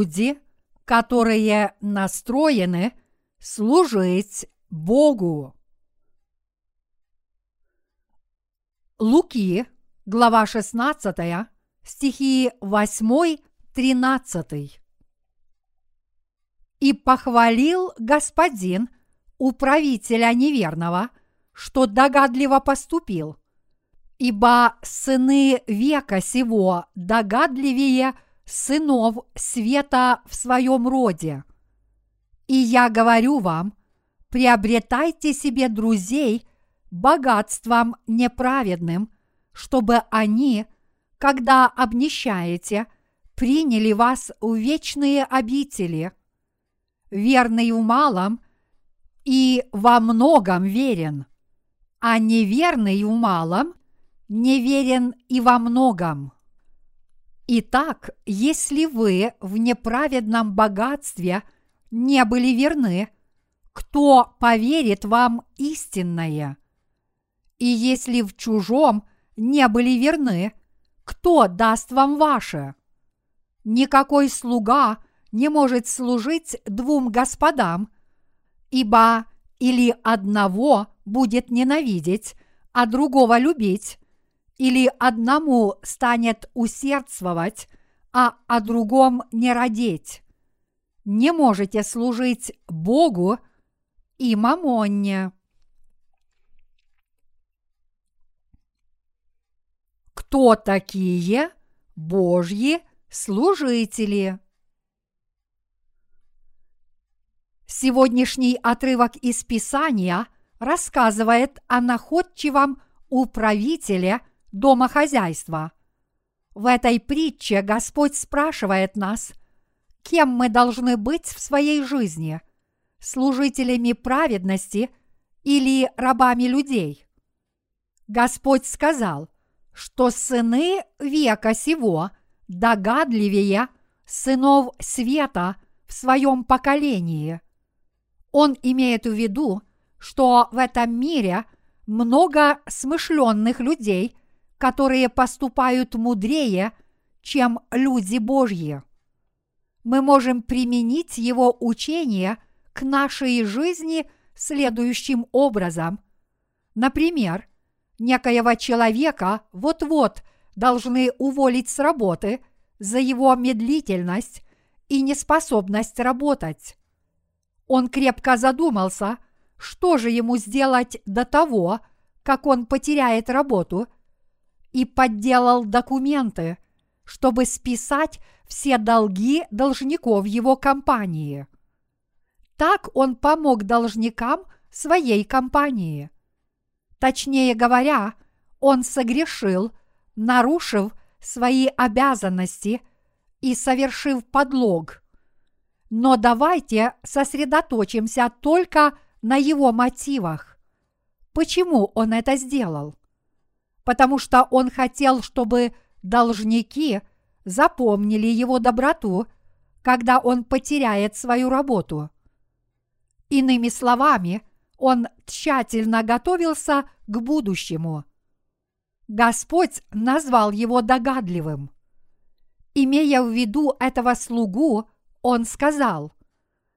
люди, которые настроены служить Богу. Луки, глава 16, стихи 8-13. И похвалил господин управителя неверного, что догадливо поступил, ибо сыны века сего догадливее сынов света в своем роде. И я говорю вам, приобретайте себе друзей богатством неправедным, чтобы они, когда обнищаете, приняли вас в вечные обители. Верный в малом и во многом верен, а неверный в малом неверен и во многом. Итак, если вы в неправедном богатстве не были верны, кто поверит вам истинное? И если в чужом не были верны, кто даст вам ваше? Никакой слуга не может служить двум господам, ибо или одного будет ненавидеть, а другого любить, или одному станет усердствовать, а о другом не родить. Не можете служить Богу и мамонне. Кто такие Божьи служители? Сегодняшний отрывок из Писания рассказывает о находчивом управителе домохозяйства. В этой притче Господь спрашивает нас, кем мы должны быть в своей жизни – служителями праведности или рабами людей. Господь сказал, что сыны века сего догадливее сынов света в своем поколении – он имеет в виду, что в этом мире много смышленных людей, которые поступают мудрее, чем люди Божьи. Мы можем применить его учение к нашей жизни следующим образом. Например, некоего человека вот-вот должны уволить с работы за его медлительность и неспособность работать. Он крепко задумался, что же ему сделать до того, как он потеряет работу, и подделал документы, чтобы списать все долги должников его компании. Так он помог должникам своей компании. Точнее говоря, он согрешил, нарушив свои обязанности и совершив подлог. Но давайте сосредоточимся только на его мотивах. Почему он это сделал? Потому что он хотел, чтобы должники запомнили его доброту, когда он потеряет свою работу. Иными словами, он тщательно готовился к будущему. Господь назвал его догадливым. Имея в виду этого слугу, он сказал,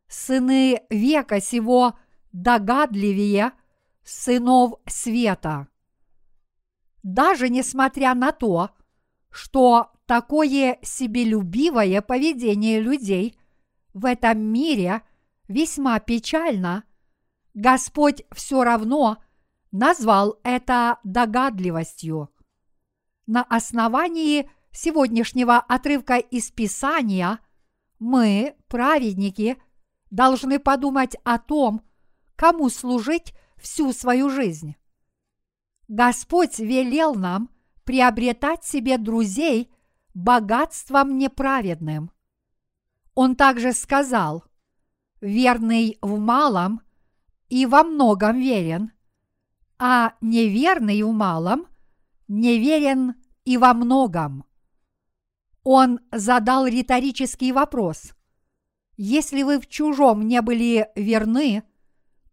«Сыны века сего догадливее сынов света». Даже несмотря на то, что такое себелюбивое поведение людей в этом мире весьма печально, Господь все равно назвал это догадливостью. На основании сегодняшнего отрывка из Писания – мы, праведники, должны подумать о том, кому служить всю свою жизнь. Господь велел нам приобретать себе друзей богатством неправедным. Он также сказал, верный в малом и во многом верен, а неверный в малом неверен и во многом. Он задал риторический вопрос. Если вы в чужом не были верны,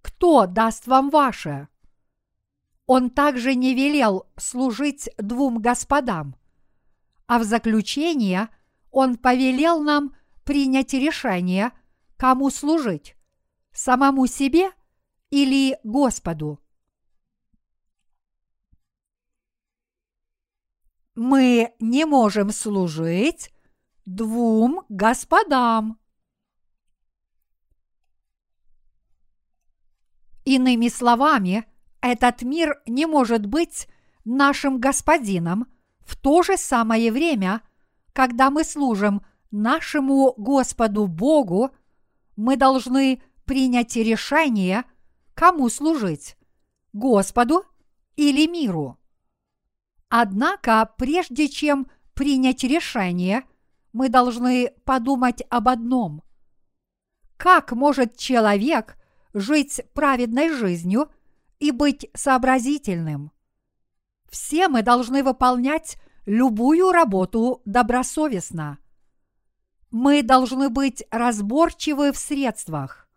кто даст вам ваше? Он также не велел служить двум господам, а в заключение он повелел нам принять решение, кому служить – самому себе или Господу. Мы не можем служить двум господам. Иными словами, этот мир не может быть нашим господином в то же самое время, когда мы служим нашему Господу Богу, мы должны принять решение, кому служить – Господу или миру. Однако, прежде чем принять решение, мы должны подумать об одном. Как может человек жить праведной жизнью и быть сообразительным? Все мы должны выполнять любую работу добросовестно. Мы должны быть разборчивы в средствах.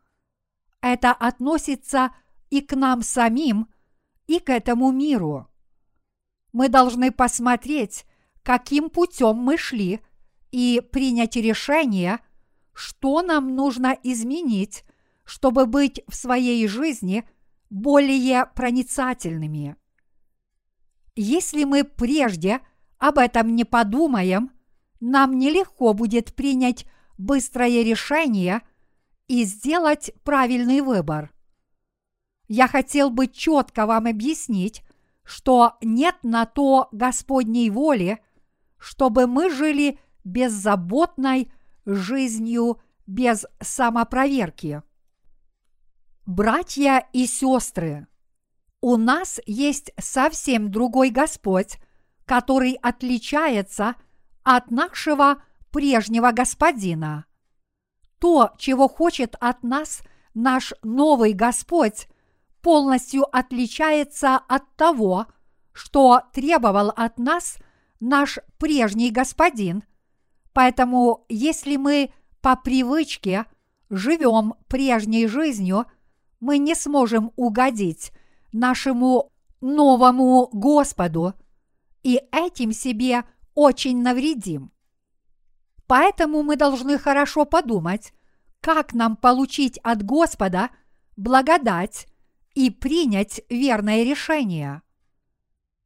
Это относится и к нам самим, и к этому миру. Мы должны посмотреть, каким путем мы шли, и принять решение, что нам нужно изменить, чтобы быть в своей жизни более проницательными. Если мы прежде об этом не подумаем, нам нелегко будет принять быстрое решение и сделать правильный выбор. Я хотел бы четко вам объяснить, что нет на то Господней воли, чтобы мы жили беззаботной жизнью без самопроверки. Братья и сестры, у нас есть совсем другой Господь, который отличается от нашего прежнего Господина. То, чего хочет от нас наш новый Господь, полностью отличается от того, что требовал от нас наш прежний Господин. Поэтому, если мы по привычке живем прежней жизнью, мы не сможем угодить нашему новому Господу и этим себе очень навредим. Поэтому мы должны хорошо подумать, как нам получить от Господа благодать и принять верное решение.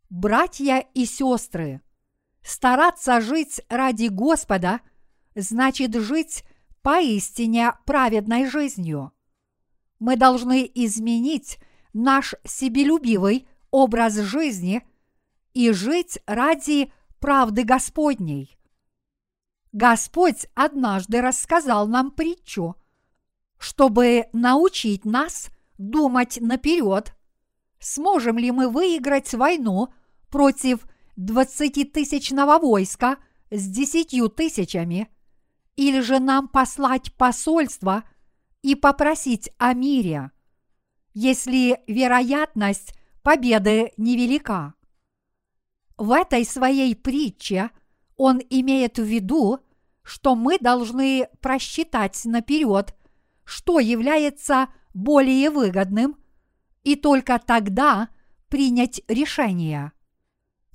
Братья и сестры, стараться жить ради Господа значит жить поистине праведной жизнью. Мы должны изменить наш себелюбивый образ жизни и жить ради правды Господней. Господь однажды рассказал нам притчу, чтобы научить нас думать наперед, сможем ли мы выиграть войну против двадцатитысячного войска с десятью тысячами, или же нам послать посольство и попросить о мире – если вероятность победы невелика. В этой своей притче он имеет в виду, что мы должны просчитать наперед, что является более выгодным, и только тогда принять решение.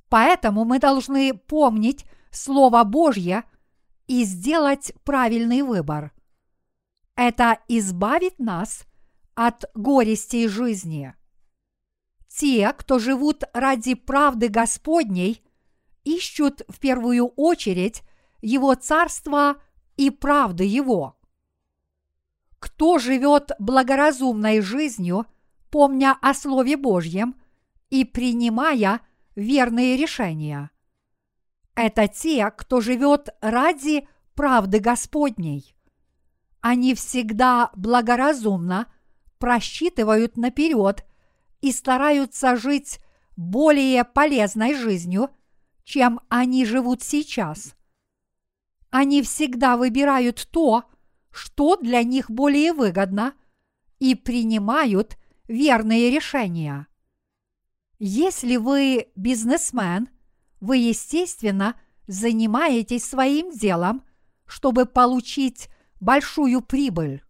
Поэтому мы должны помнить Слово Божье и сделать правильный выбор. Это избавит нас от горестей жизни. Те, кто живут ради правды Господней, ищут в первую очередь Его Царство и правды Его. Кто живет благоразумной жизнью, помня о Слове Божьем и принимая верные решения? Это те, кто живет ради правды Господней. Они всегда благоразумно – просчитывают наперед и стараются жить более полезной жизнью, чем они живут сейчас. Они всегда выбирают то, что для них более выгодно, и принимают верные решения. Если вы бизнесмен, вы, естественно, занимаетесь своим делом, чтобы получить большую прибыль.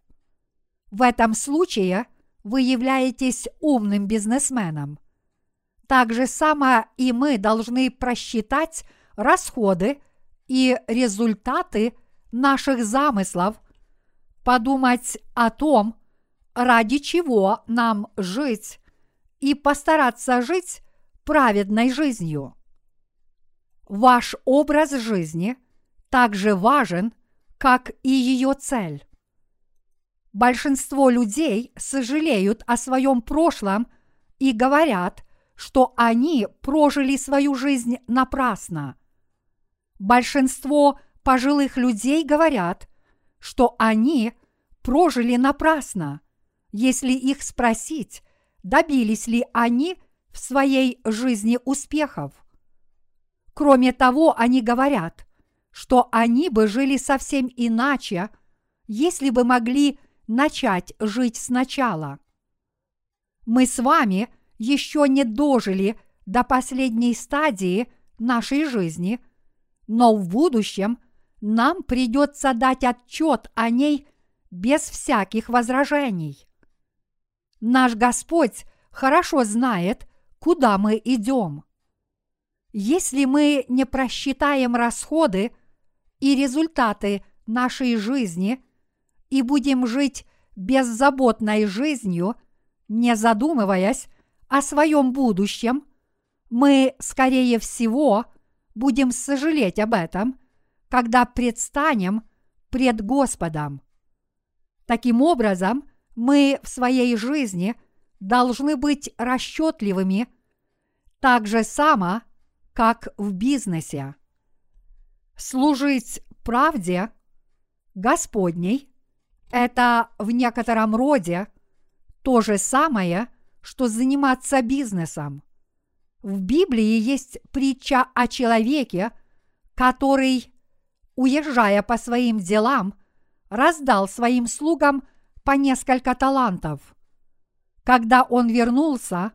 В этом случае вы являетесь умным бизнесменом. Так же само и мы должны просчитать расходы и результаты наших замыслов, подумать о том, ради чего нам жить, и постараться жить праведной жизнью. Ваш образ жизни также важен, как и ее цель. Большинство людей сожалеют о своем прошлом и говорят, что они прожили свою жизнь напрасно. Большинство пожилых людей говорят, что они прожили напрасно, если их спросить, добились ли они в своей жизни успехов. Кроме того, они говорят, что они бы жили совсем иначе, если бы могли начать жить сначала. Мы с вами еще не дожили до последней стадии нашей жизни, но в будущем нам придется дать отчет о ней без всяких возражений. Наш Господь хорошо знает, куда мы идем. Если мы не просчитаем расходы и результаты нашей жизни и будем жить беззаботной жизнью, не задумываясь о своем будущем, мы, скорее всего, будем сожалеть об этом, когда предстанем пред Господом. Таким образом, мы в своей жизни должны быть расчетливыми так же само, как в бизнесе. Служить правде Господней – это в некотором роде то же самое, что заниматься бизнесом. В Библии есть притча о человеке, который, уезжая по своим делам, раздал своим слугам – по несколько талантов. Когда он вернулся,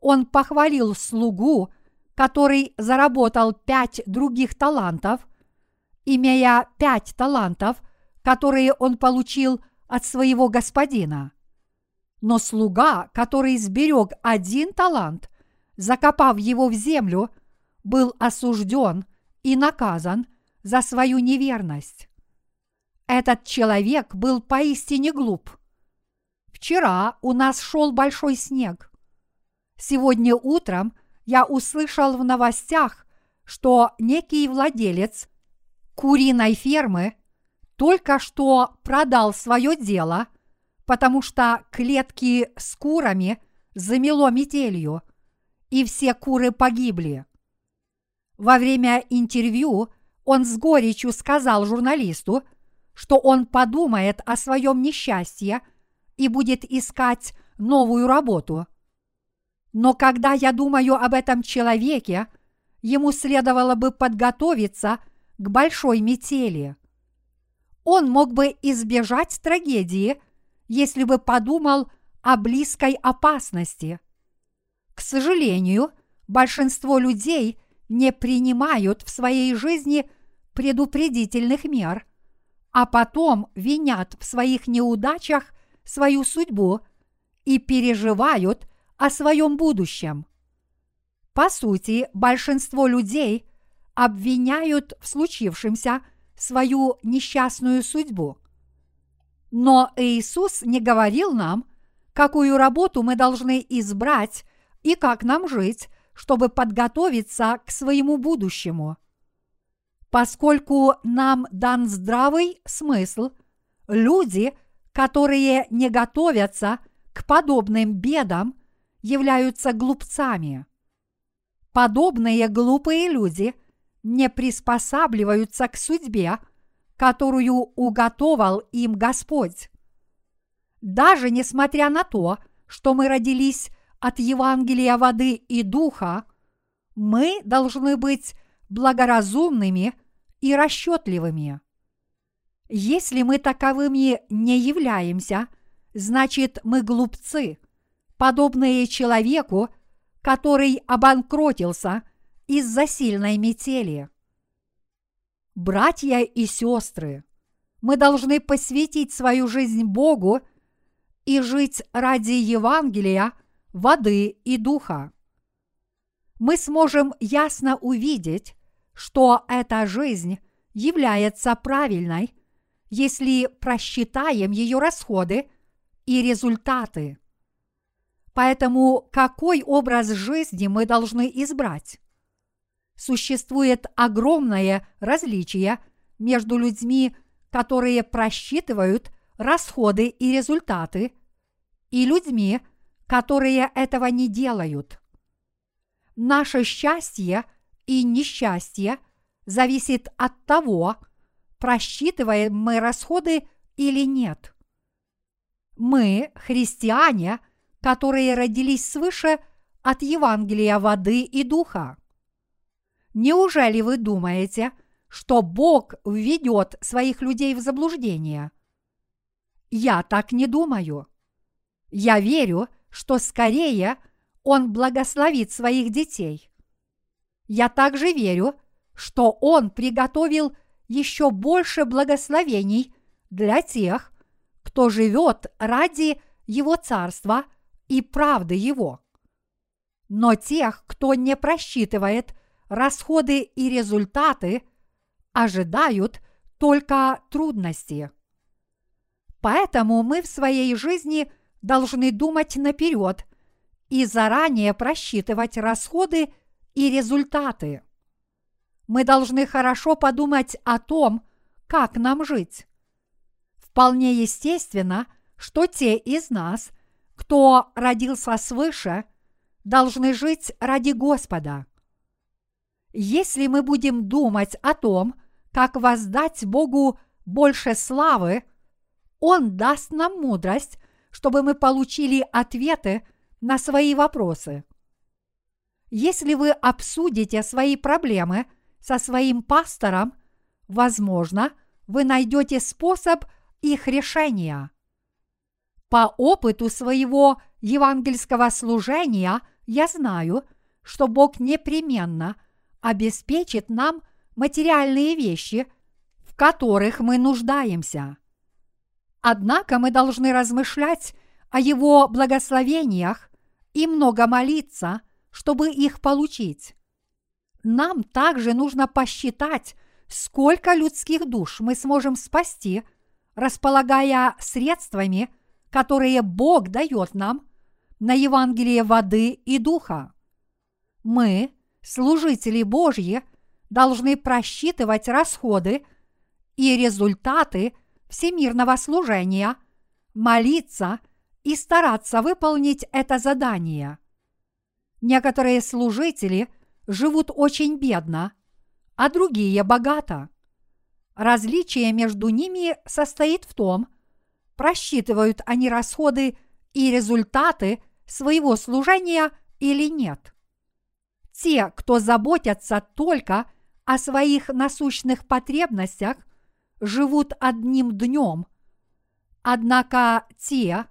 он похвалил слугу, который заработал пять других талантов, имея пять талантов, которые он получил от своего господина. Но слуга, который сберег один талант, закопав его в землю, был осужден и наказан за свою неверность. Этот человек был поистине глуп. Вчера у нас шел большой снег. Сегодня утром я услышал в новостях, что некий владелец куриной фермы только что продал свое дело, потому что клетки с курами замело метелью, и все куры погибли. Во время интервью он с горечью сказал журналисту, что он подумает о своем несчастье и будет искать новую работу. Но когда я думаю об этом человеке, ему следовало бы подготовиться к большой метели. Он мог бы избежать трагедии, если бы подумал о близкой опасности. К сожалению, большинство людей не принимают в своей жизни предупредительных мер – а потом винят в своих неудачах свою судьбу и переживают о своем будущем. По сути, большинство людей обвиняют в случившемся свою несчастную судьбу. Но Иисус не говорил нам, какую работу мы должны избрать и как нам жить, чтобы подготовиться к своему будущему. Поскольку нам дан здравый смысл, люди, которые не готовятся к подобным бедам, являются глупцами. Подобные глупые люди не приспосабливаются к судьбе, которую уготовал им Господь. Даже несмотря на то, что мы родились от Евангелия воды и духа, мы должны быть благоразумными и расчетливыми. Если мы таковыми не являемся, значит мы глупцы, подобные человеку, который обанкротился из-за сильной метели. Братья и сестры, мы должны посвятить свою жизнь Богу и жить ради Евангелия, воды и духа. Мы сможем ясно увидеть, что эта жизнь является правильной, если просчитаем ее расходы и результаты. Поэтому какой образ жизни мы должны избрать? Существует огромное различие между людьми, которые просчитывают расходы и результаты, и людьми, которые этого не делают. Наше счастье и несчастье зависит от того, просчитываем мы расходы или нет. Мы, христиане, которые родились свыше от Евангелия воды и духа. Неужели вы думаете, что Бог введет своих людей в заблуждение? Я так не думаю. Я верю, что скорее Он благословит своих детей. Я также верю, что Он приготовил еще больше благословений для тех, кто живет ради Его Царства и правды Его. Но тех, кто не просчитывает расходы и результаты, ожидают только трудности. Поэтому мы в своей жизни должны думать наперед и заранее просчитывать расходы и результаты мы должны хорошо подумать о том, как нам жить. Вполне естественно, что те из нас, кто родился свыше, должны жить ради Господа. Если мы будем думать о том, как воздать Богу больше славы, Он даст нам мудрость, чтобы мы получили ответы на свои вопросы. Если вы обсудите свои проблемы – со своим пастором, возможно, вы найдете способ их решения. По опыту своего евангельского служения я знаю, что Бог непременно обеспечит нам материальные вещи, в которых мы нуждаемся. Однако мы должны размышлять о Его благословениях и много молиться, чтобы их получить нам также нужно посчитать, сколько людских душ мы сможем спасти, располагая средствами, которые Бог дает нам на Евангелие воды и духа. Мы, служители Божьи, должны просчитывать расходы и результаты всемирного служения, молиться и стараться выполнить это задание. Некоторые служители – живут очень бедно, а другие богато. Различие между ними состоит в том, просчитывают они расходы и результаты своего служения или нет. Те, кто заботятся только о своих насущных потребностях, живут одним днем. Однако те,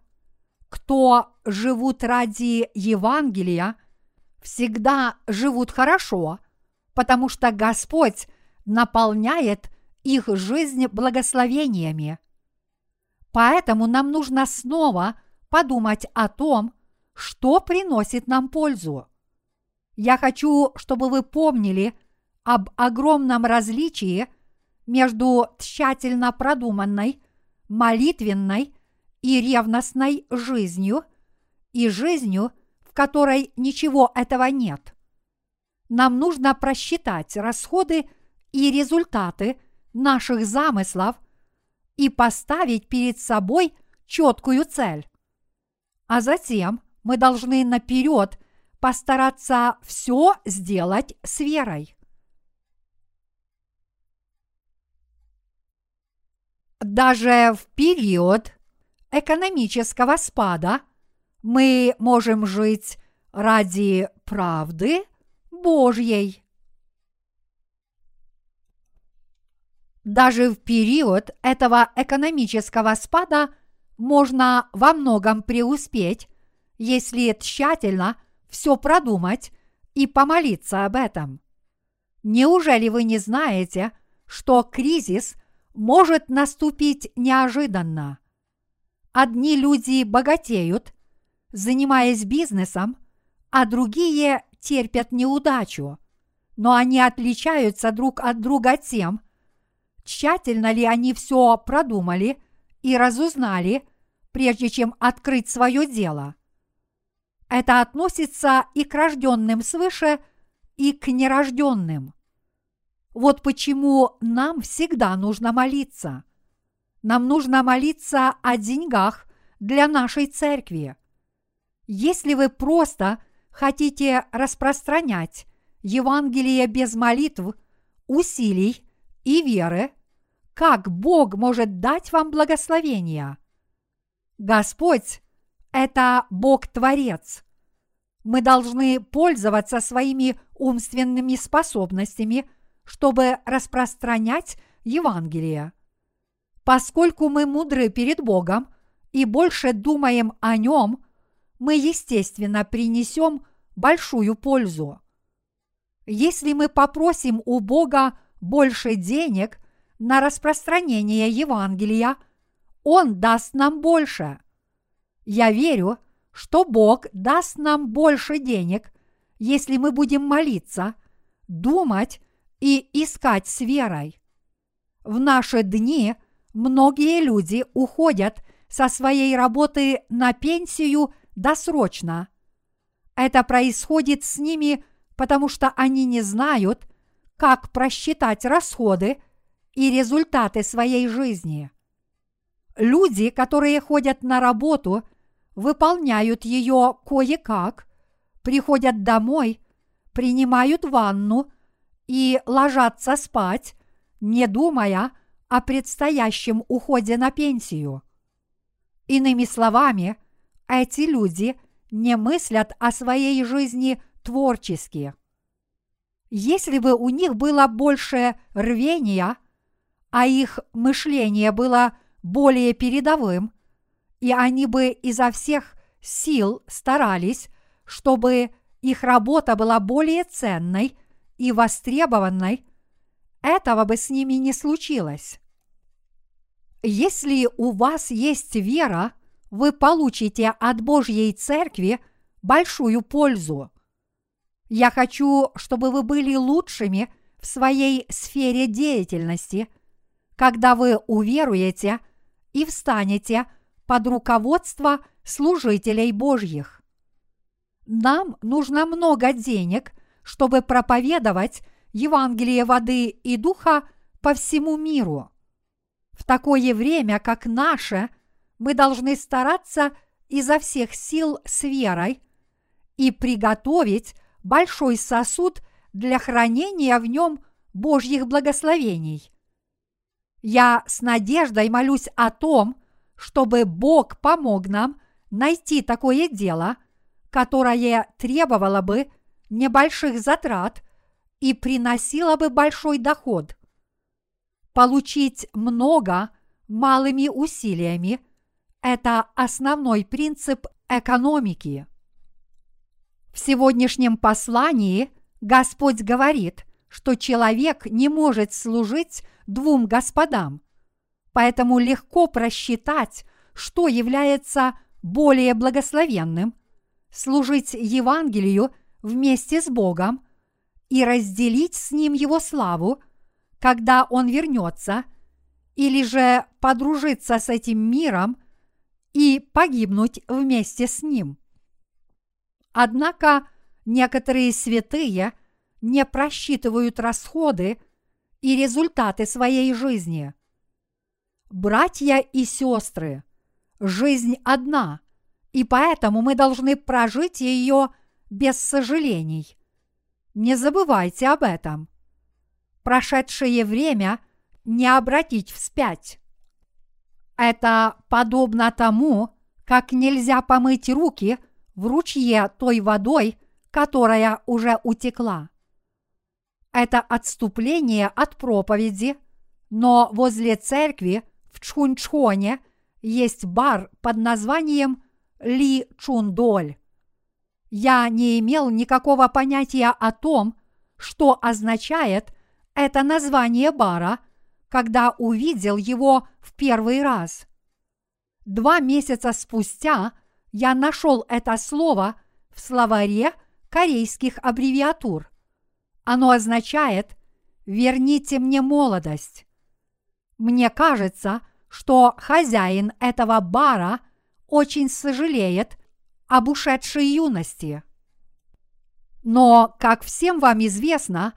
кто живут ради Евангелия – всегда живут хорошо, потому что Господь наполняет их жизнь благословениями. Поэтому нам нужно снова подумать о том, что приносит нам пользу. Я хочу, чтобы вы помнили об огромном различии между тщательно продуманной, молитвенной и ревностной жизнью и жизнью, в которой ничего этого нет. Нам нужно просчитать расходы и результаты наших замыслов и поставить перед собой четкую цель. А затем мы должны наперед постараться все сделать с верой. Даже в период экономического спада – мы можем жить ради правды Божьей. Даже в период этого экономического спада можно во многом преуспеть, если тщательно все продумать и помолиться об этом. Неужели вы не знаете, что кризис может наступить неожиданно? Одни люди богатеют, занимаясь бизнесом, а другие терпят неудачу, но они отличаются друг от друга тем, Тщательно ли они все продумали и разузнали, прежде чем открыть свое дело? Это относится и к рожденным свыше, и к нерожденным. Вот почему нам всегда нужно молиться. Нам нужно молиться о деньгах для нашей церкви. Если вы просто хотите распространять Евангелие без молитв, усилий и веры, как Бог может дать вам благословение? Господь – это Бог-творец. Мы должны пользоваться своими умственными способностями, чтобы распространять Евангелие. Поскольку мы мудры перед Богом и больше думаем о Нем, мы, естественно, принесем большую пользу. Если мы попросим у Бога больше денег на распространение Евангелия, Он даст нам больше. Я верю, что Бог даст нам больше денег, если мы будем молиться, думать и искать с верой. В наши дни многие люди уходят со своей работы на пенсию досрочно. Это происходит с ними, потому что они не знают, как просчитать расходы и результаты своей жизни. Люди, которые ходят на работу, выполняют ее кое-как, приходят домой, принимают ванну и ложатся спать, не думая о предстоящем уходе на пенсию. Иными словами, эти люди не мыслят о своей жизни творчески. Если бы у них было больше рвения, а их мышление было более передовым, и они бы изо всех сил старались, чтобы их работа была более ценной и востребованной, этого бы с ними не случилось. Если у вас есть вера, вы получите от Божьей Церкви большую пользу – я хочу, чтобы вы были лучшими в своей сфере деятельности, когда вы уверуете и встанете под руководство служителей Божьих. Нам нужно много денег, чтобы проповедовать Евангелие воды и духа по всему миру. В такое время, как наше, мы должны стараться изо всех сил с верой и приготовить большой сосуд для хранения в нем Божьих благословений. Я с надеждой молюсь о том, чтобы Бог помог нам найти такое дело, которое требовало бы небольших затрат и приносило бы большой доход. Получить много малыми усилиями – это основной принцип экономики. В сегодняшнем послании Господь говорит, что человек не может служить двум господам, поэтому легко просчитать, что является более благословенным – служить Евангелию вместе с Богом и разделить с Ним Его славу, когда Он вернется, или же подружиться с этим миром и погибнуть вместе с Ним. Однако некоторые святые не просчитывают расходы и результаты своей жизни. Братья и сестры, жизнь одна, и поэтому мы должны прожить ее без сожалений. Не забывайте об этом. Прошедшее время не обратить вспять. Это подобно тому, как нельзя помыть руки – в ручье той водой, которая уже утекла. Это отступление от проповеди, но возле церкви в Чхунчхоне есть бар под названием Ли Чундоль. Я не имел никакого понятия о том, что означает это название бара, когда увидел его в первый раз. Два месяца спустя я нашел это слово в словаре корейских аббревиатур. Оно означает «верните мне молодость». Мне кажется, что хозяин этого бара очень сожалеет об ушедшей юности. Но, как всем вам известно,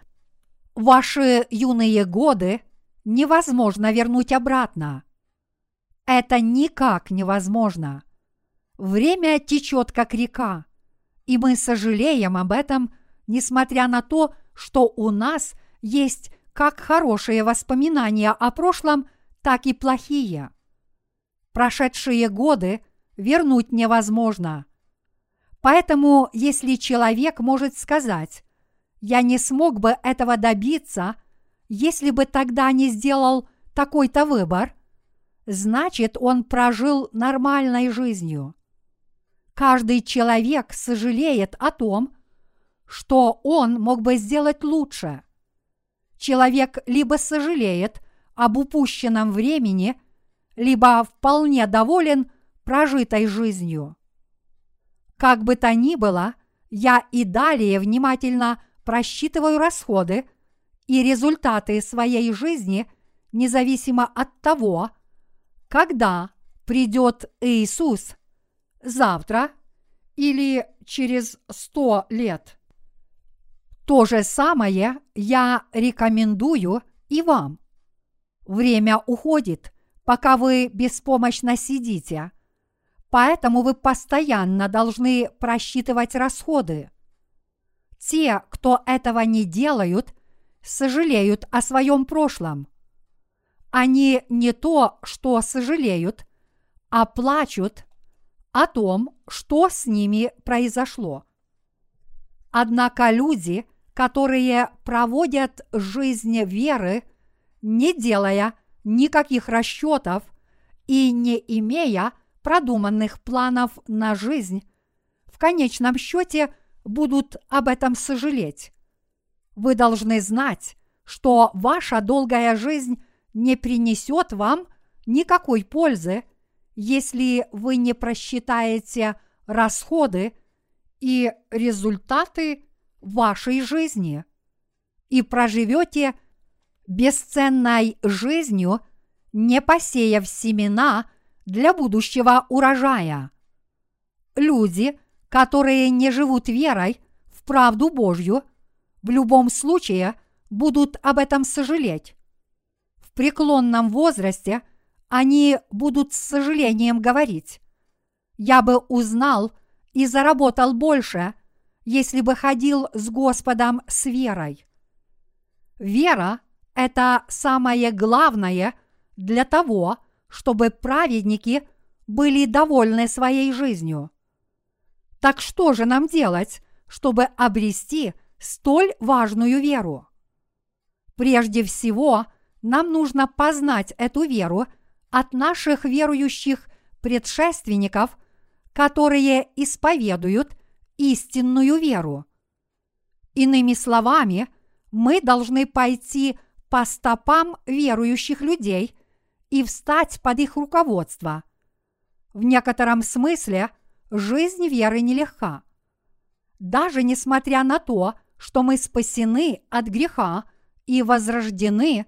ваши юные годы невозможно вернуть обратно. Это никак невозможно. Время течет как река, и мы сожалеем об этом, несмотря на то, что у нас есть как хорошие воспоминания о прошлом, так и плохие. Прошедшие годы вернуть невозможно. Поэтому, если человек может сказать, я не смог бы этого добиться, если бы тогда не сделал такой-то выбор, значит, он прожил нормальной жизнью. Каждый человек сожалеет о том, что он мог бы сделать лучше. Человек либо сожалеет об упущенном времени, либо вполне доволен прожитой жизнью. Как бы то ни было, я и далее внимательно просчитываю расходы и результаты своей жизни, независимо от того, когда придет Иисус, завтра или через сто лет. То же самое я рекомендую и вам. Время уходит, пока вы беспомощно сидите, поэтому вы постоянно должны просчитывать расходы. Те, кто этого не делают, сожалеют о своем прошлом. Они не то, что сожалеют, а плачут о том, что с ними произошло. Однако люди, которые проводят жизнь веры, не делая никаких расчетов и не имея продуманных планов на жизнь, в конечном счете будут об этом сожалеть. Вы должны знать, что ваша долгая жизнь не принесет вам никакой пользы, если вы не просчитаете расходы и результаты вашей жизни и проживете бесценной жизнью, не посеяв семена для будущего урожая. Люди, которые не живут верой в правду Божью, в любом случае будут об этом сожалеть. В преклонном возрасте они будут с сожалением говорить «Я бы узнал – и заработал больше, если бы ходил с Господом с верой. Вера – это самое главное для того, чтобы праведники были довольны своей жизнью. Так что же нам делать, чтобы обрести столь важную веру? Прежде всего, нам нужно познать эту веру от наших верующих предшественников – которые исповедуют истинную веру. Иными словами, мы должны пойти по стопам верующих людей и встать под их руководство. В некотором смысле жизнь веры нелегка. Даже несмотря на то, что мы спасены от греха и возрождены,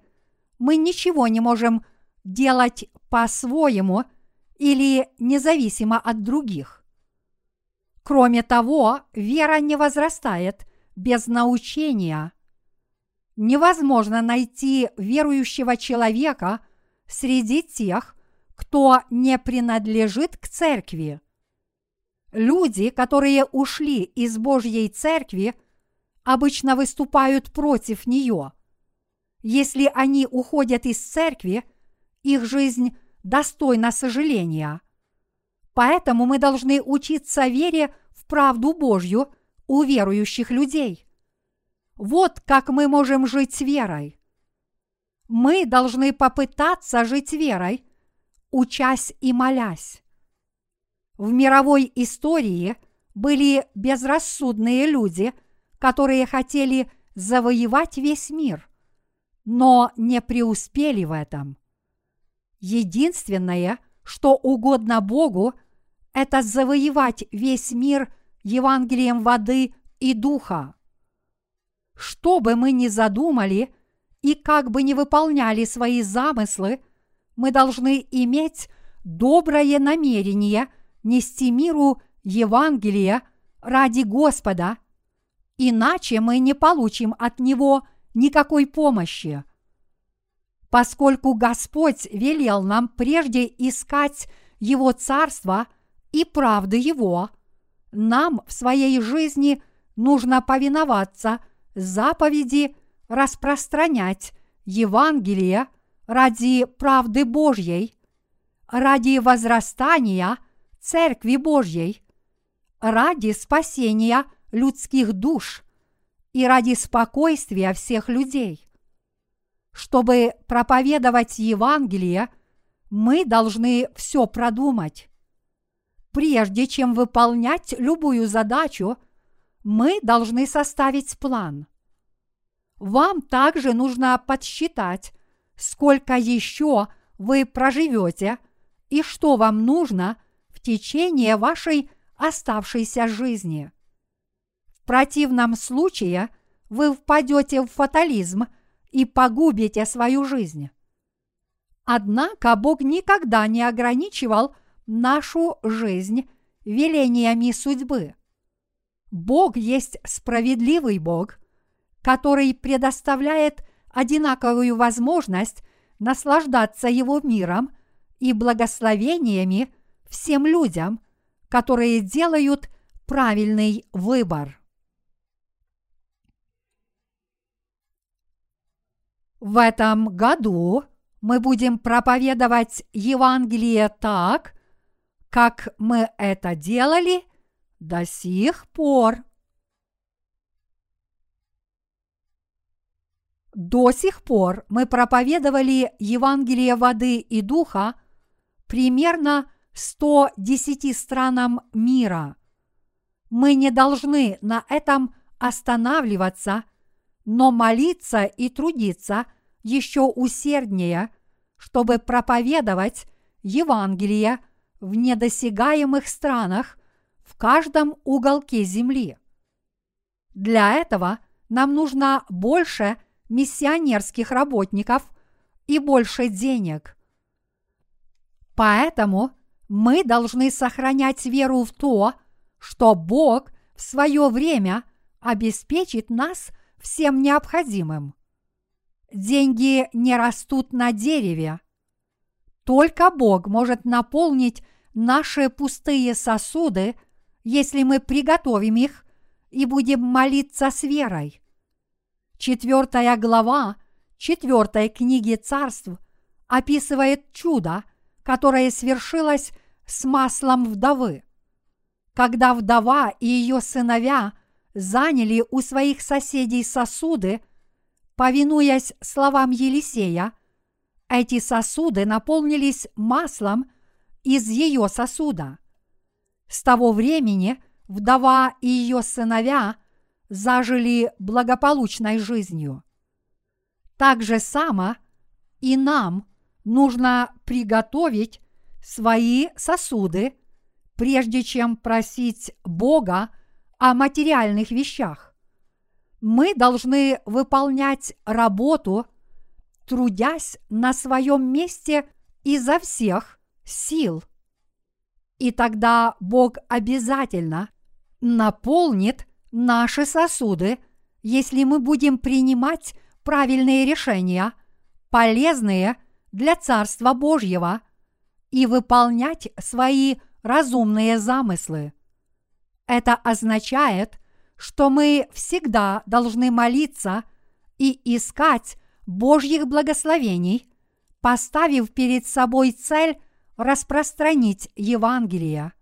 мы ничего не можем делать по-своему – или независимо от других. Кроме того, вера не возрастает без научения. Невозможно найти верующего человека среди тех, кто не принадлежит к церкви. Люди, которые ушли из Божьей церкви, обычно выступают против нее. Если они уходят из церкви, их жизнь достойна сожаления. Поэтому мы должны учиться вере в правду Божью у верующих людей. Вот как мы можем жить верой. Мы должны попытаться жить верой, учась и молясь. В мировой истории были безрассудные люди, которые хотели завоевать весь мир, но не преуспели в этом. Единственное, что угодно Богу, это завоевать весь мир Евангелием воды и духа. Что бы мы ни задумали и как бы ни выполняли свои замыслы, мы должны иметь доброе намерение нести миру Евангелие ради Господа, иначе мы не получим от Него никакой помощи. Поскольку Господь велел нам прежде искать Его Царство и правды Его, нам в своей жизни нужно повиноваться заповеди распространять Евангелие ради правды Божьей, ради возрастания Церкви Божьей, ради спасения людских душ и ради спокойствия всех людей. Чтобы проповедовать Евангелие, мы должны все продумать. Прежде чем выполнять любую задачу, мы должны составить план. Вам также нужно подсчитать, сколько еще вы проживете и что вам нужно в течение вашей оставшейся жизни. В противном случае вы впадете в фатализм и погубите свою жизнь. Однако Бог никогда не ограничивал нашу жизнь велениями судьбы. Бог есть справедливый Бог, который предоставляет одинаковую возможность наслаждаться Его миром и благословениями всем людям, которые делают правильный выбор. В этом году мы будем проповедовать Евангелие так, как мы это делали до сих пор. До сих пор мы проповедовали Евангелие воды и духа примерно 110 странам мира. Мы не должны на этом останавливаться, но молиться и трудиться еще усерднее, чтобы проповедовать Евангелие в недосягаемых странах в каждом уголке земли. Для этого нам нужно больше – миссионерских работников и больше денег. Поэтому мы должны сохранять веру в то, что Бог в свое время обеспечит нас всем необходимым. Деньги не растут на дереве. Только Бог может наполнить наши пустые сосуды, если мы приготовим их и будем молиться с верой. Четвертая глава четвертой книги царств описывает чудо, которое свершилось с маслом вдовы. Когда вдова и ее сыновья заняли у своих соседей сосуды, повинуясь словам Елисея, эти сосуды наполнились маслом из ее сосуда. С того времени вдова и ее сыновья – зажили благополучной жизнью. Так же само и нам нужно приготовить свои сосуды, прежде чем просить Бога о материальных вещах. Мы должны выполнять работу, трудясь на своем месте изо всех сил. И тогда Бог обязательно наполнит наши сосуды, если мы будем принимать правильные решения, полезные для Царства Божьего, и выполнять свои разумные замыслы. Это означает, что мы всегда должны молиться и искать Божьих благословений, поставив перед собой цель распространить Евангелие.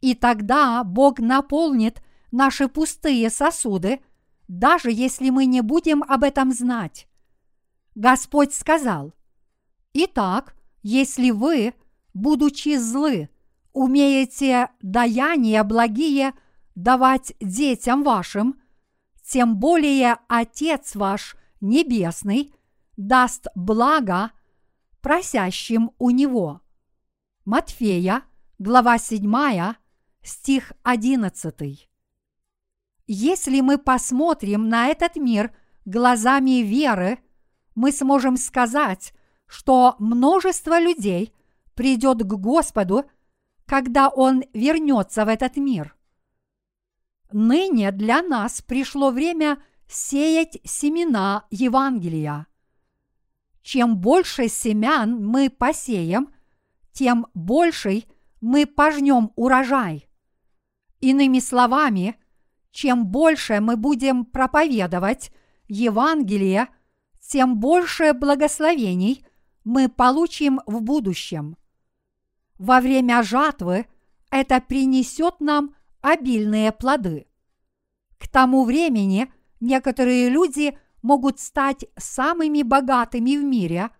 И тогда Бог наполнит наши пустые сосуды, даже если мы не будем об этом знать. Господь сказал, «Итак, если вы, будучи злы, умеете даяния благие давать детям вашим, тем более Отец ваш Небесный даст благо просящим у Него». Матфея, глава 7, стих 11. Если мы посмотрим на этот мир глазами веры, мы сможем сказать, что множество людей придет к Господу, когда Он вернется в этот мир. Ныне для нас пришло время сеять семена Евангелия. Чем больше семян мы посеем, тем больший мы пожнем урожай. Иными словами, чем больше мы будем проповедовать Евангелие, тем больше благословений мы получим в будущем. Во время жатвы это принесет нам обильные плоды. К тому времени некоторые люди могут стать самыми богатыми в мире,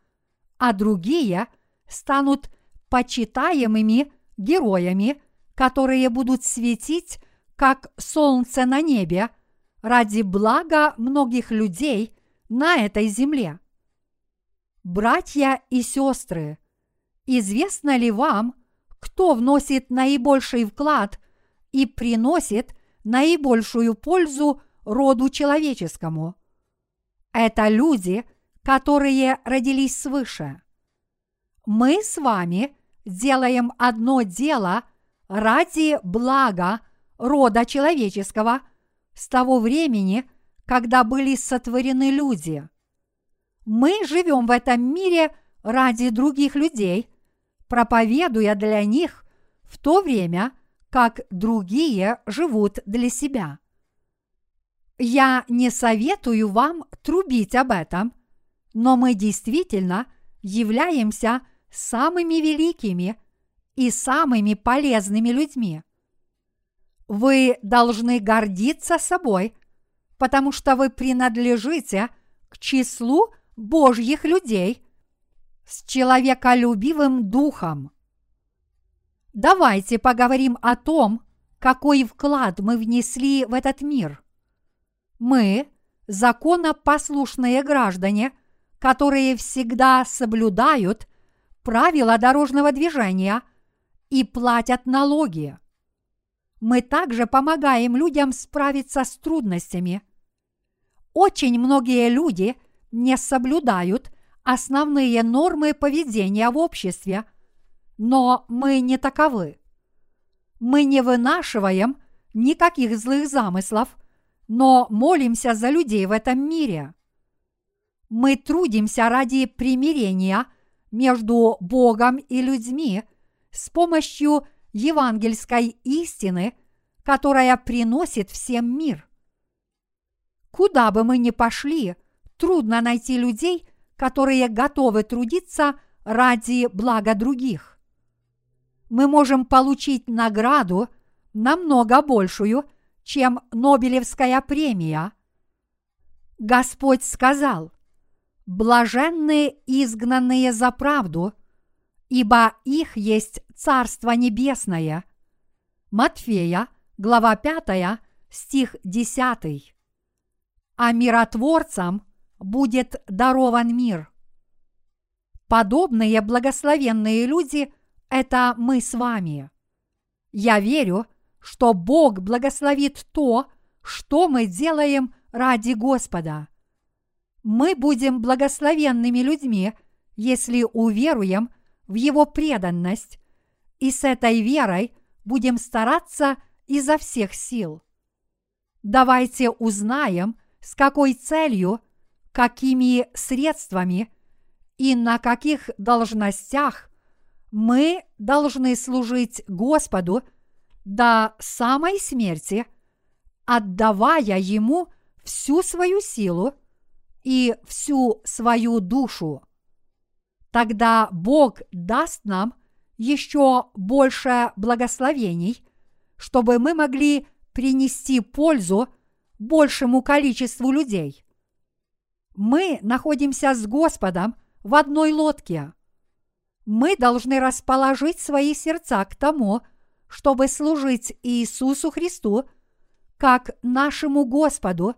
а другие станут почитаемыми героями, которые будут светить, как солнце на небе, ради блага многих людей на этой земле. Братья и сестры, известно ли вам, кто вносит наибольший вклад и приносит наибольшую пользу роду человеческому? Это люди, которые родились свыше. Мы с вами делаем одно дело ради блага рода человеческого с того времени, когда были сотворены люди. Мы живем в этом мире ради других людей, проповедуя для них в то время, как другие живут для себя. Я не советую вам трубить об этом, но мы действительно являемся самыми великими и самыми полезными людьми. Вы должны гордиться собой, потому что вы принадлежите к числу Божьих людей с человеколюбивым духом. Давайте поговорим о том, какой вклад мы внесли в этот мир. Мы – законопослушные граждане, которые всегда соблюдают правила дорожного движения и платят налоги. Мы также помогаем людям справиться с трудностями. Очень многие люди не соблюдают основные нормы поведения в обществе, но мы не таковы. Мы не вынашиваем никаких злых замыслов, но молимся за людей в этом мире. Мы трудимся ради примирения между Богом и людьми с помощью евангельской истины, которая приносит всем мир. Куда бы мы ни пошли, трудно найти людей, которые готовы трудиться ради блага других. Мы можем получить награду намного большую, чем Нобелевская премия. Господь сказал, «Блаженные изгнанные за правду, ибо их есть Царство Небесное. Матфея, глава 5, стих 10. А миротворцам будет дарован мир. Подобные благословенные люди – это мы с вами. Я верю, что Бог благословит то, что мы делаем ради Господа. Мы будем благословенными людьми, если уверуем в Его преданность и с этой верой будем стараться изо всех сил. Давайте узнаем, с какой целью, какими средствами и на каких должностях мы должны служить Господу до самой смерти, отдавая Ему всю свою силу и всю свою душу. Тогда Бог даст нам – еще больше благословений, чтобы мы могли принести пользу большему количеству людей. Мы находимся с Господом в одной лодке. Мы должны расположить свои сердца к тому, чтобы служить Иисусу Христу как нашему Господу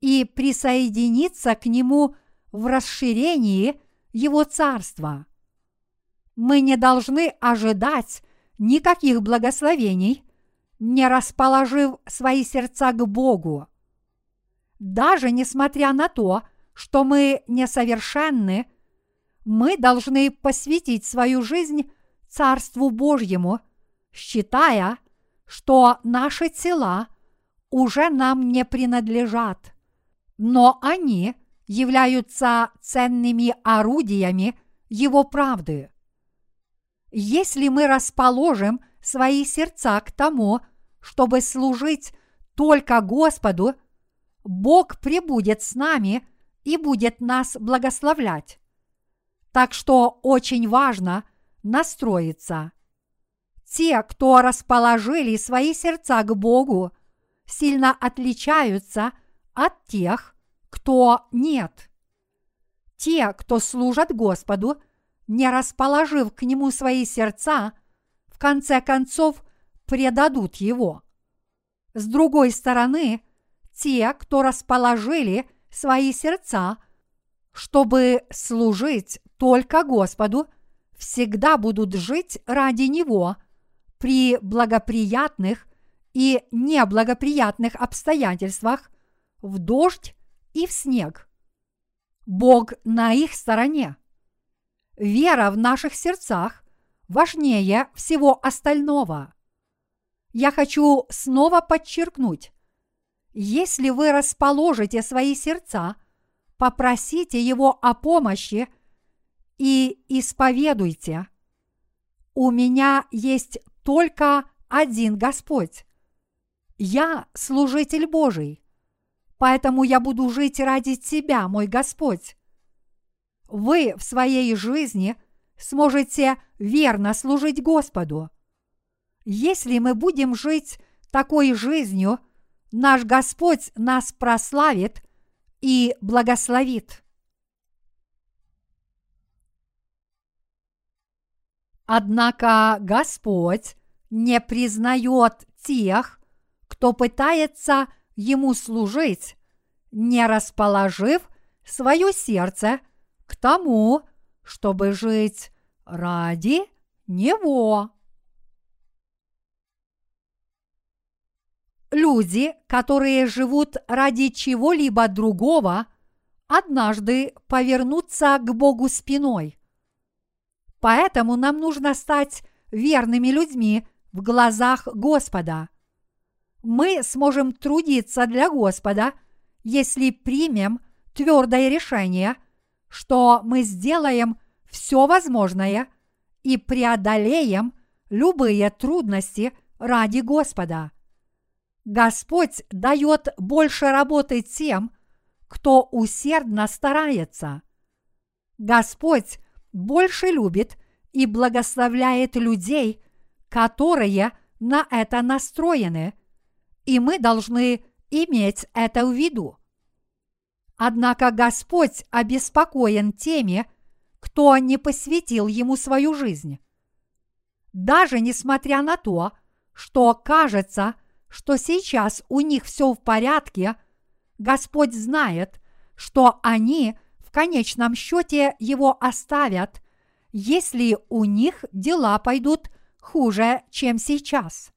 и присоединиться к Нему в расширении Его Царства мы не должны ожидать никаких благословений, не расположив свои сердца к Богу. Даже несмотря на то, что мы несовершенны, мы должны посвятить свою жизнь Царству Божьему, считая, что наши тела уже нам не принадлежат, но они являются ценными орудиями Его правды. Если мы расположим свои сердца к тому, чтобы служить только Господу, Бог пребудет с нами и будет нас благословлять. Так что очень важно настроиться. Те, кто расположили свои сердца к Богу, сильно отличаются от тех, кто нет. Те, кто служат Господу, не расположив к Нему свои сердца, в конце концов предадут Его. С другой стороны, те, кто расположили свои сердца, чтобы служить только Господу, всегда будут жить ради Него при благоприятных и неблагоприятных обстоятельствах, в дождь и в снег. Бог на их стороне. Вера в наших сердцах важнее всего остального. Я хочу снова подчеркнуть, если вы расположите свои сердца, попросите Его о помощи и исповедуйте. У меня есть только один Господь. Я служитель Божий, поэтому я буду жить ради Тебя, мой Господь. Вы в своей жизни сможете верно служить Господу. Если мы будем жить такой жизнью, наш Господь нас прославит и благословит. Однако Господь не признает тех, кто пытается Ему служить, не расположив свое сердце к тому, чтобы жить ради Него. Люди, которые живут ради чего-либо другого, однажды повернутся к Богу спиной. Поэтому нам нужно стать верными людьми в глазах Господа. Мы сможем трудиться для Господа, если примем твердое решение, что мы сделаем все возможное и преодолеем любые трудности ради Господа. Господь дает больше работы тем, кто усердно старается. Господь больше любит и благословляет людей, которые на это настроены, и мы должны иметь это в виду. Однако Господь обеспокоен теми, кто не посвятил Ему свою жизнь. Даже несмотря на то, что кажется, что сейчас у них все в порядке, Господь знает, что они в конечном счете Его оставят, если у них дела пойдут хуже, чем сейчас.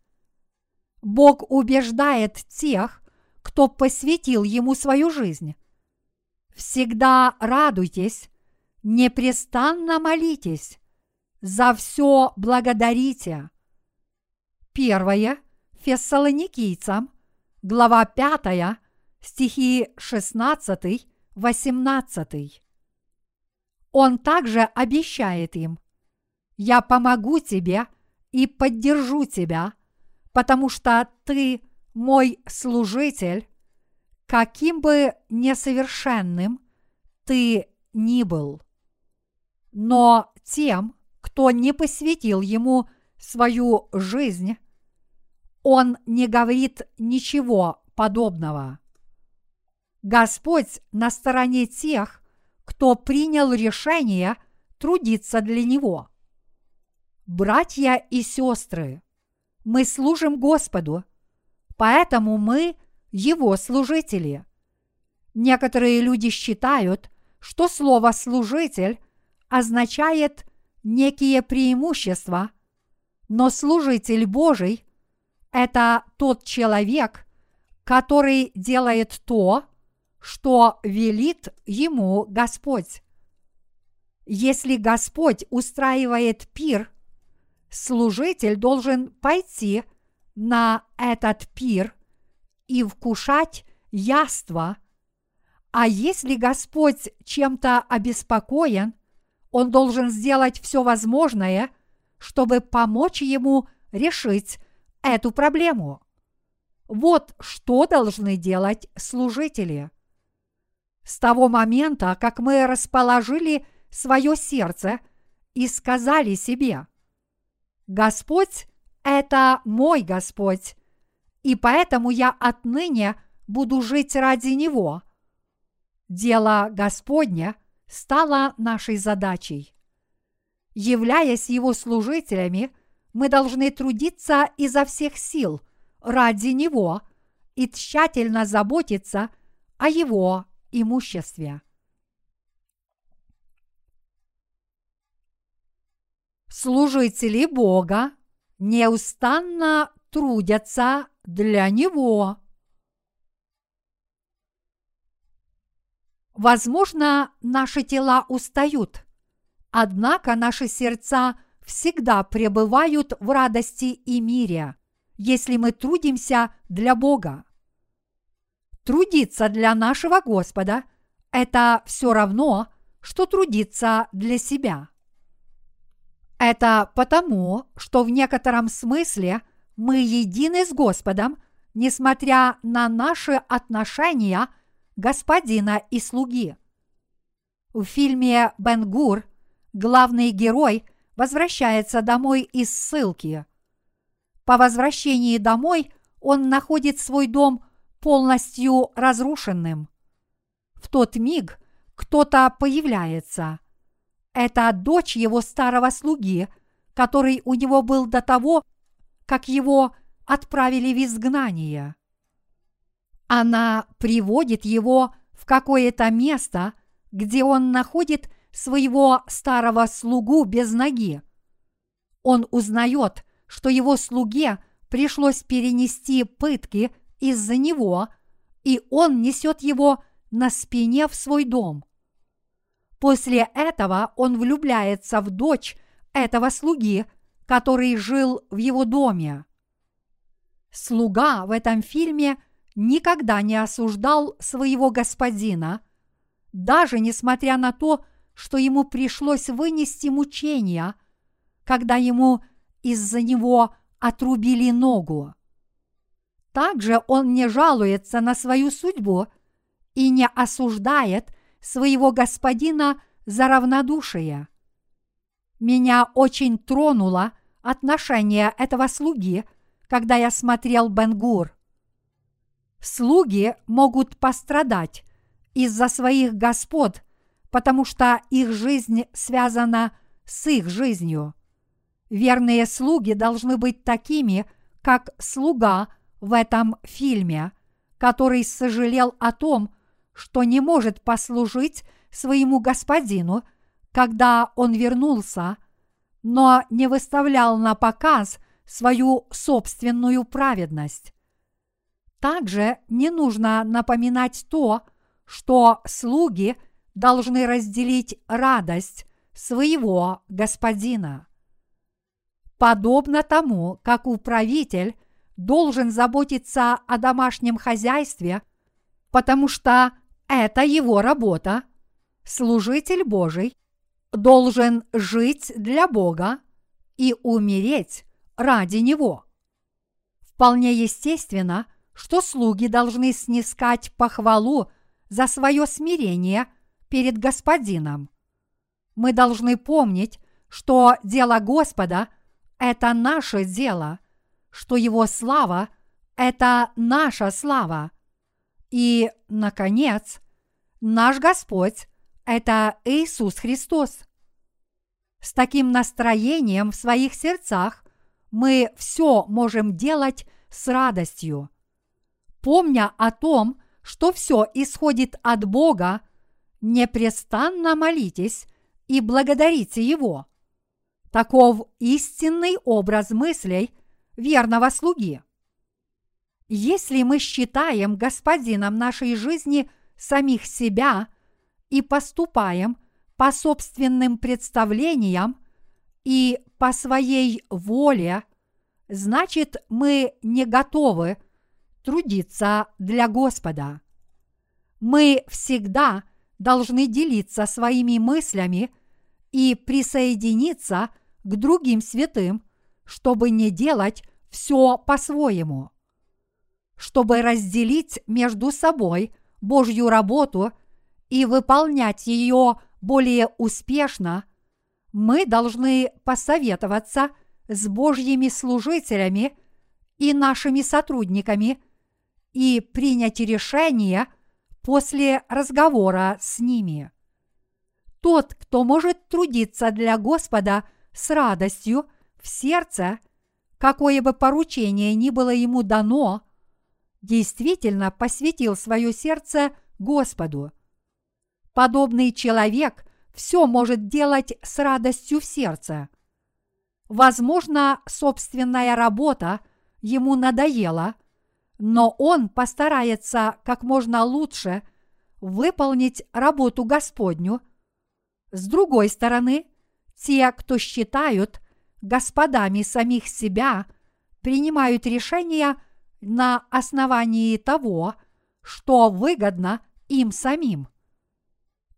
Бог убеждает тех, кто посвятил Ему свою жизнь. Всегда радуйтесь, непрестанно молитесь, за все благодарите. Первое Фессалоникийцам, глава 5, стихи 16, 18. Он также обещает им, «Я помогу тебе и поддержу тебя, потому что ты мой служитель, каким бы несовершенным ты ни был. Но тем, кто не посвятил ему свою жизнь, он не говорит ничего подобного. Господь на стороне тех, кто принял решение трудиться для Него. Братья и сестры, мы служим Господу, поэтому мы Его служители. Некоторые люди считают, что слово «служитель» означает некие преимущества, но служитель Божий – это тот человек, который делает то, что велит ему Господь. Если Господь устраивает пир, служитель должен пойти на этот пир и вкушать яство. А если Господь чем-то обеспокоен, он должен сделать все возможное, чтобы помочь ему решить эту проблему. Вот что должны делать служители. С того момента, как мы расположили свое сердце и сказали себе, Господь – это мой Господь, и поэтому я отныне буду жить ради Него. Дело Господня стало нашей задачей. Являясь Его служителями, мы должны трудиться изо всех сил ради Него и тщательно заботиться о Его имуществе. Служители Бога неустанно трудятся для Него. Возможно, наши тела устают, однако наши сердца всегда пребывают в радости и мире, если мы трудимся для Бога. Трудиться для нашего Господа – это все равно, что трудиться для себя. Это потому, что в некотором смысле мы едины с Господом, несмотря на наши отношения господина и слуги. В фильме «Бенгур» главный герой возвращается домой из ссылки. По возвращении домой он находит свой дом полностью разрушенным. В тот миг кто-то появляется. Это дочь его старого слуги, который у него был до того, как его отправили в изгнание. Она приводит его в какое-то место, где он находит своего старого слугу без ноги. Он узнает, что его слуге пришлось перенести пытки из-за него, и он несет его на спине в свой дом. После этого он влюбляется в дочь этого слуги, который жил в его доме. Слуга в этом фильме никогда не осуждал своего господина, даже несмотря на то, что ему пришлось вынести мучения, когда ему из-за него отрубили ногу. Также он не жалуется на свою судьбу и не осуждает своего господина за равнодушие. Меня очень тронуло отношение этого слуги, когда я смотрел Бенгур. Слуги могут пострадать из-за своих господ, потому что их жизнь связана с их жизнью. Верные слуги должны быть такими, как слуга в этом фильме, который сожалел о том, что не может послужить своему господину, когда он вернулся, но не выставлял на показ свою собственную праведность. Также не нужно напоминать то, что слуги должны разделить радость своего господина. Подобно тому, как управитель должен заботиться о домашнем хозяйстве, потому что это его работа, служитель Божий должен жить для Бога и умереть ради Него. Вполне естественно, что слуги должны снискать похвалу за свое смирение перед Господином. Мы должны помнить, что дело Господа – это наше дело, что Его слава – это наша слава. И, наконец, наш Господь – это Иисус Христос. С таким настроением в своих сердцах мы все можем делать с радостью. Помня о том, что все исходит от Бога, непрестанно молитесь и благодарите Его – Таков истинный образ мыслей верного слуги. Если мы считаем господином нашей жизни самих себя и поступаем по собственным представлениям и по своей воле, значит мы не готовы трудиться для Господа. Мы всегда должны делиться своими мыслями и присоединиться к другим святым, чтобы не делать все по-своему. Чтобы разделить между собой Божью работу и выполнять ее более успешно, мы должны посоветоваться с Божьими служителями и нашими сотрудниками и принять решение после разговора с ними. Тот, кто может трудиться для Господа с радостью в сердце, какое бы поручение ни было ему дано, действительно посвятил свое сердце Господу. Подобный человек все может делать с радостью в сердце. Возможно, собственная работа ему надоела, но он постарается как можно лучше выполнить работу Господню. С другой стороны, те, кто считают господами самих себя, принимают решения на основании того, что выгодно им самим.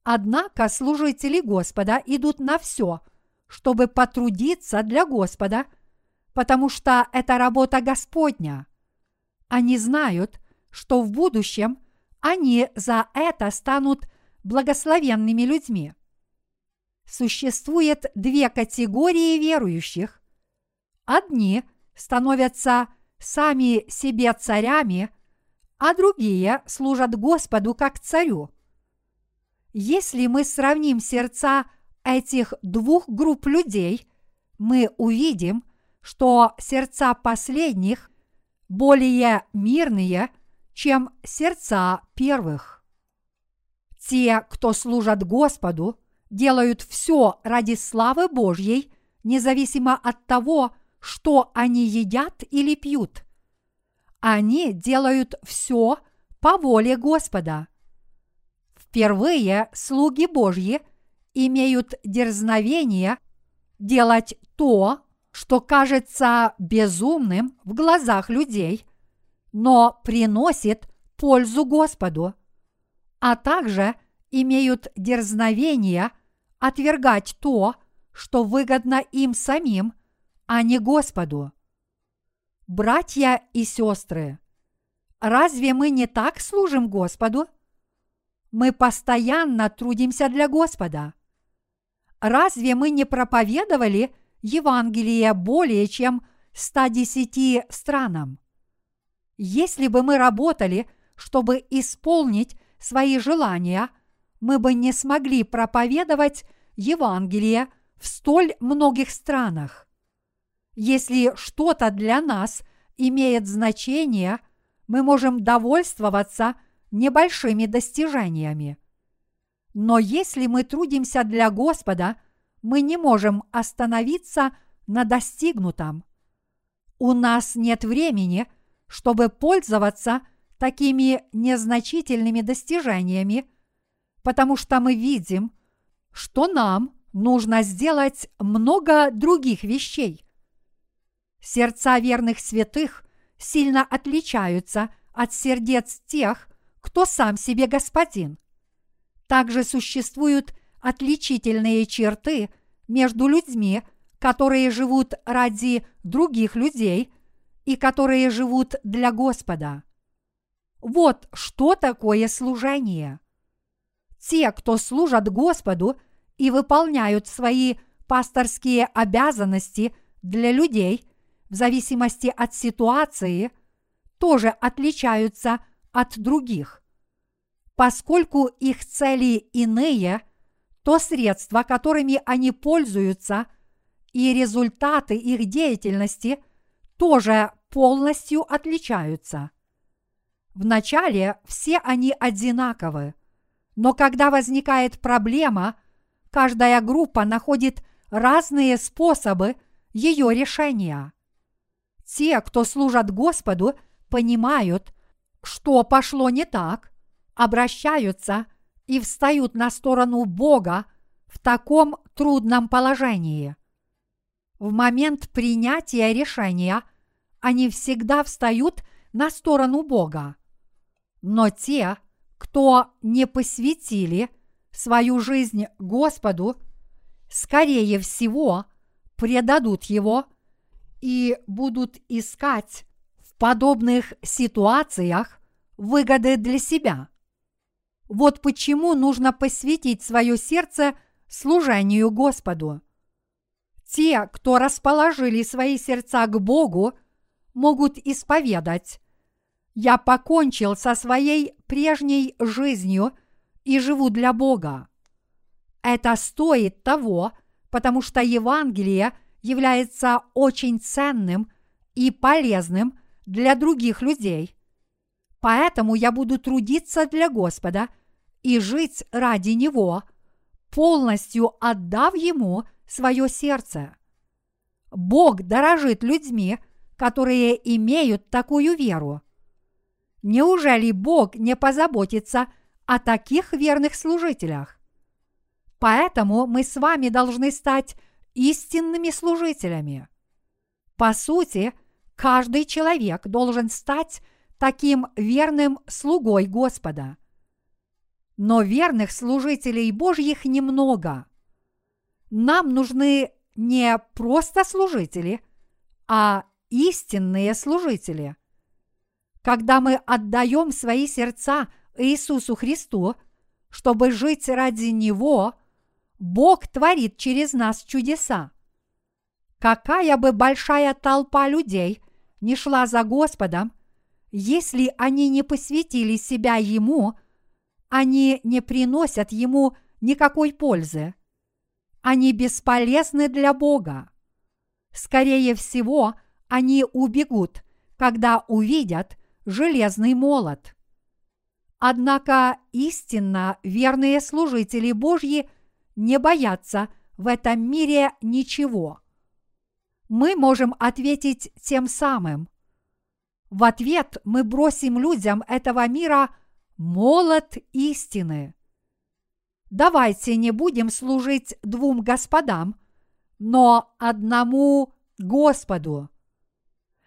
Однако служители Господа идут на все, чтобы потрудиться для Господа, потому что это работа Господня. Они знают, что в будущем они за это станут благословенными людьми. Существует две категории верующих. Одни становятся сами себе царями, а другие служат Господу как царю – если мы сравним сердца этих двух групп людей, мы увидим, что сердца последних более мирные, чем сердца первых. Те, кто служат Господу, делают все ради славы Божьей, независимо от того, что они едят или пьют. Они делают все по воле Господа – Впервые слуги Божьи имеют дерзновение делать то, что кажется безумным в глазах людей, но приносит пользу Господу, а также имеют дерзновение отвергать то, что выгодно им самим, а не Господу. Братья и сестры, разве мы не так служим Господу – мы постоянно трудимся для Господа. Разве мы не проповедовали Евангелие более чем 110 странам? Если бы мы работали, чтобы исполнить свои желания, мы бы не смогли проповедовать Евангелие в столь многих странах. Если что-то для нас имеет значение, мы можем довольствоваться – небольшими достижениями. Но если мы трудимся для Господа, мы не можем остановиться на достигнутом. У нас нет времени, чтобы пользоваться такими незначительными достижениями, потому что мы видим, что нам нужно сделать много других вещей. Сердца верных святых сильно отличаются от сердец тех, кто сам себе господин. Также существуют отличительные черты между людьми, которые живут ради других людей и которые живут для Господа. Вот что такое служение. Те, кто служат Господу и выполняют свои пасторские обязанности для людей в зависимости от ситуации, тоже отличаются от других. Поскольку их цели иные, то средства, которыми они пользуются, и результаты их деятельности тоже полностью отличаются. Вначале все они одинаковы, но когда возникает проблема, каждая группа находит разные способы ее решения. Те, кто служат Господу, понимают, что пошло не так, обращаются и встают на сторону Бога в таком трудном положении. В момент принятия решения они всегда встают на сторону Бога. Но те, кто не посвятили свою жизнь Господу, скорее всего, предадут Его и будут искать в подобных ситуациях выгоды для себя. Вот почему нужно посвятить свое сердце служению Господу. Те, кто расположили свои сердца к Богу, могут исповедать «Я покончил со своей прежней жизнью и живу для Бога». Это стоит того, потому что Евангелие является очень ценным и полезным для других людей. Поэтому я буду трудиться для Господа и жить ради Него, полностью отдав Ему свое сердце. Бог дорожит людьми, которые имеют такую веру. Неужели Бог не позаботится о таких верных служителях? Поэтому мы с вами должны стать истинными служителями. По сути, каждый человек должен стать таким верным слугой Господа. Но верных служителей Божьих немного. Нам нужны не просто служители, а истинные служители. Когда мы отдаем свои сердца Иисусу Христу, чтобы жить ради Него, Бог творит через нас чудеса. Какая бы большая толпа людей не шла за Господом, если они не посвятили себя Ему, они не приносят Ему никакой пользы. Они бесполезны для Бога. Скорее всего, они убегут, когда увидят железный молот. Однако истинно верные служители Божьи не боятся в этом мире ничего. Мы можем ответить тем самым. В ответ мы бросим людям этого мира молот истины. Давайте не будем служить двум господам, но одному Господу.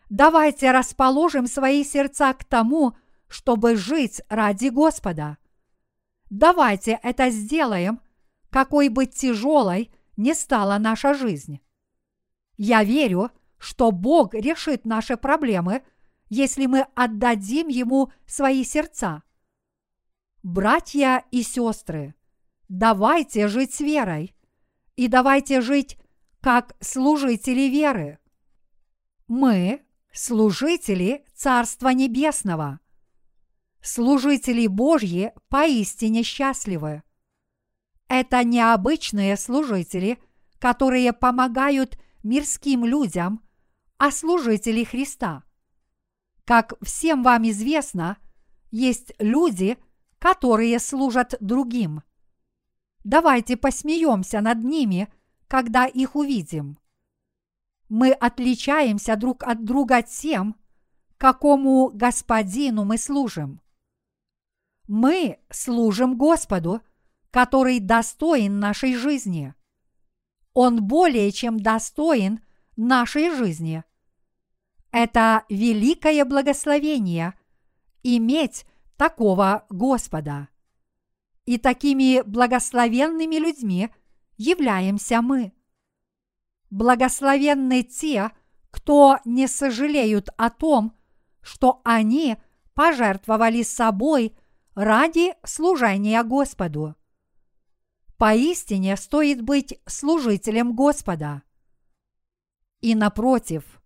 Давайте расположим свои сердца к тому, чтобы жить ради Господа. Давайте это сделаем, какой бы тяжелой не стала наша жизнь. Я верю, что Бог решит наши проблемы, если мы отдадим Ему свои сердца. Братья и сестры, давайте жить с верой и давайте жить как служители веры. Мы – служители Царства Небесного. Служители Божьи поистине счастливы. Это необычные служители, которые помогают мирским людям, а служители Христа. Как всем вам известно, есть люди, которые служат другим. Давайте посмеемся над ними, когда их увидим. Мы отличаемся друг от друга тем, какому господину мы служим. Мы служим Господу, который достоин нашей жизни. Он более чем достоин нашей жизни. Это великое благословение иметь такого Господа. И такими благословенными людьми являемся мы. Благословенны те, кто не сожалеют о том, что они пожертвовали собой ради служения Господу. Поистине стоит быть служителем Господа. И напротив,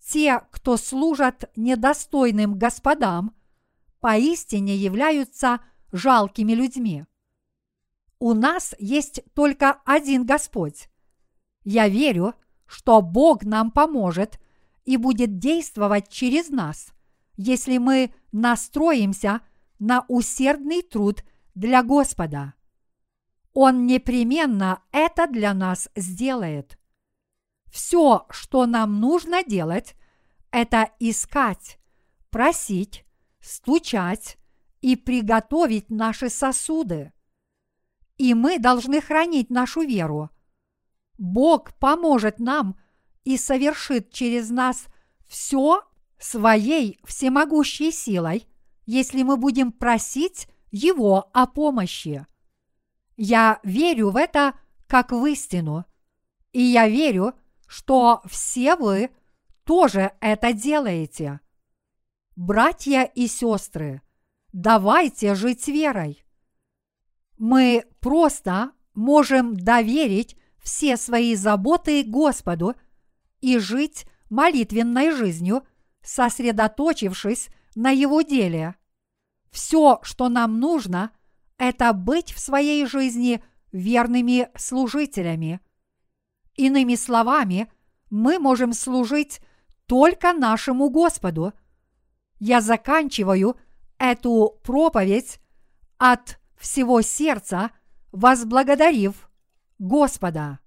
те, кто служат недостойным господам, поистине являются жалкими людьми. У нас есть только один Господь. Я верю, что Бог нам поможет и будет действовать через нас, если мы настроимся на усердный труд для Господа. Он непременно это для нас сделает. Все, что нам нужно делать, это искать, просить, стучать и приготовить наши сосуды. и мы должны хранить нашу веру. Бог поможет нам и совершит через нас все своей всемогущей силой, если мы будем просить Его о помощи. Я верю в это как в истину, и я верю, что все вы тоже это делаете. Братья и сестры, давайте жить верой. Мы просто можем доверить все свои заботы Господу и жить молитвенной жизнью, сосредоточившись на Его деле. Все, что нам нужно, это быть в своей жизни верными служителями. Иными словами, мы можем служить только нашему Господу. Я заканчиваю эту проповедь от всего сердца, возблагодарив Господа.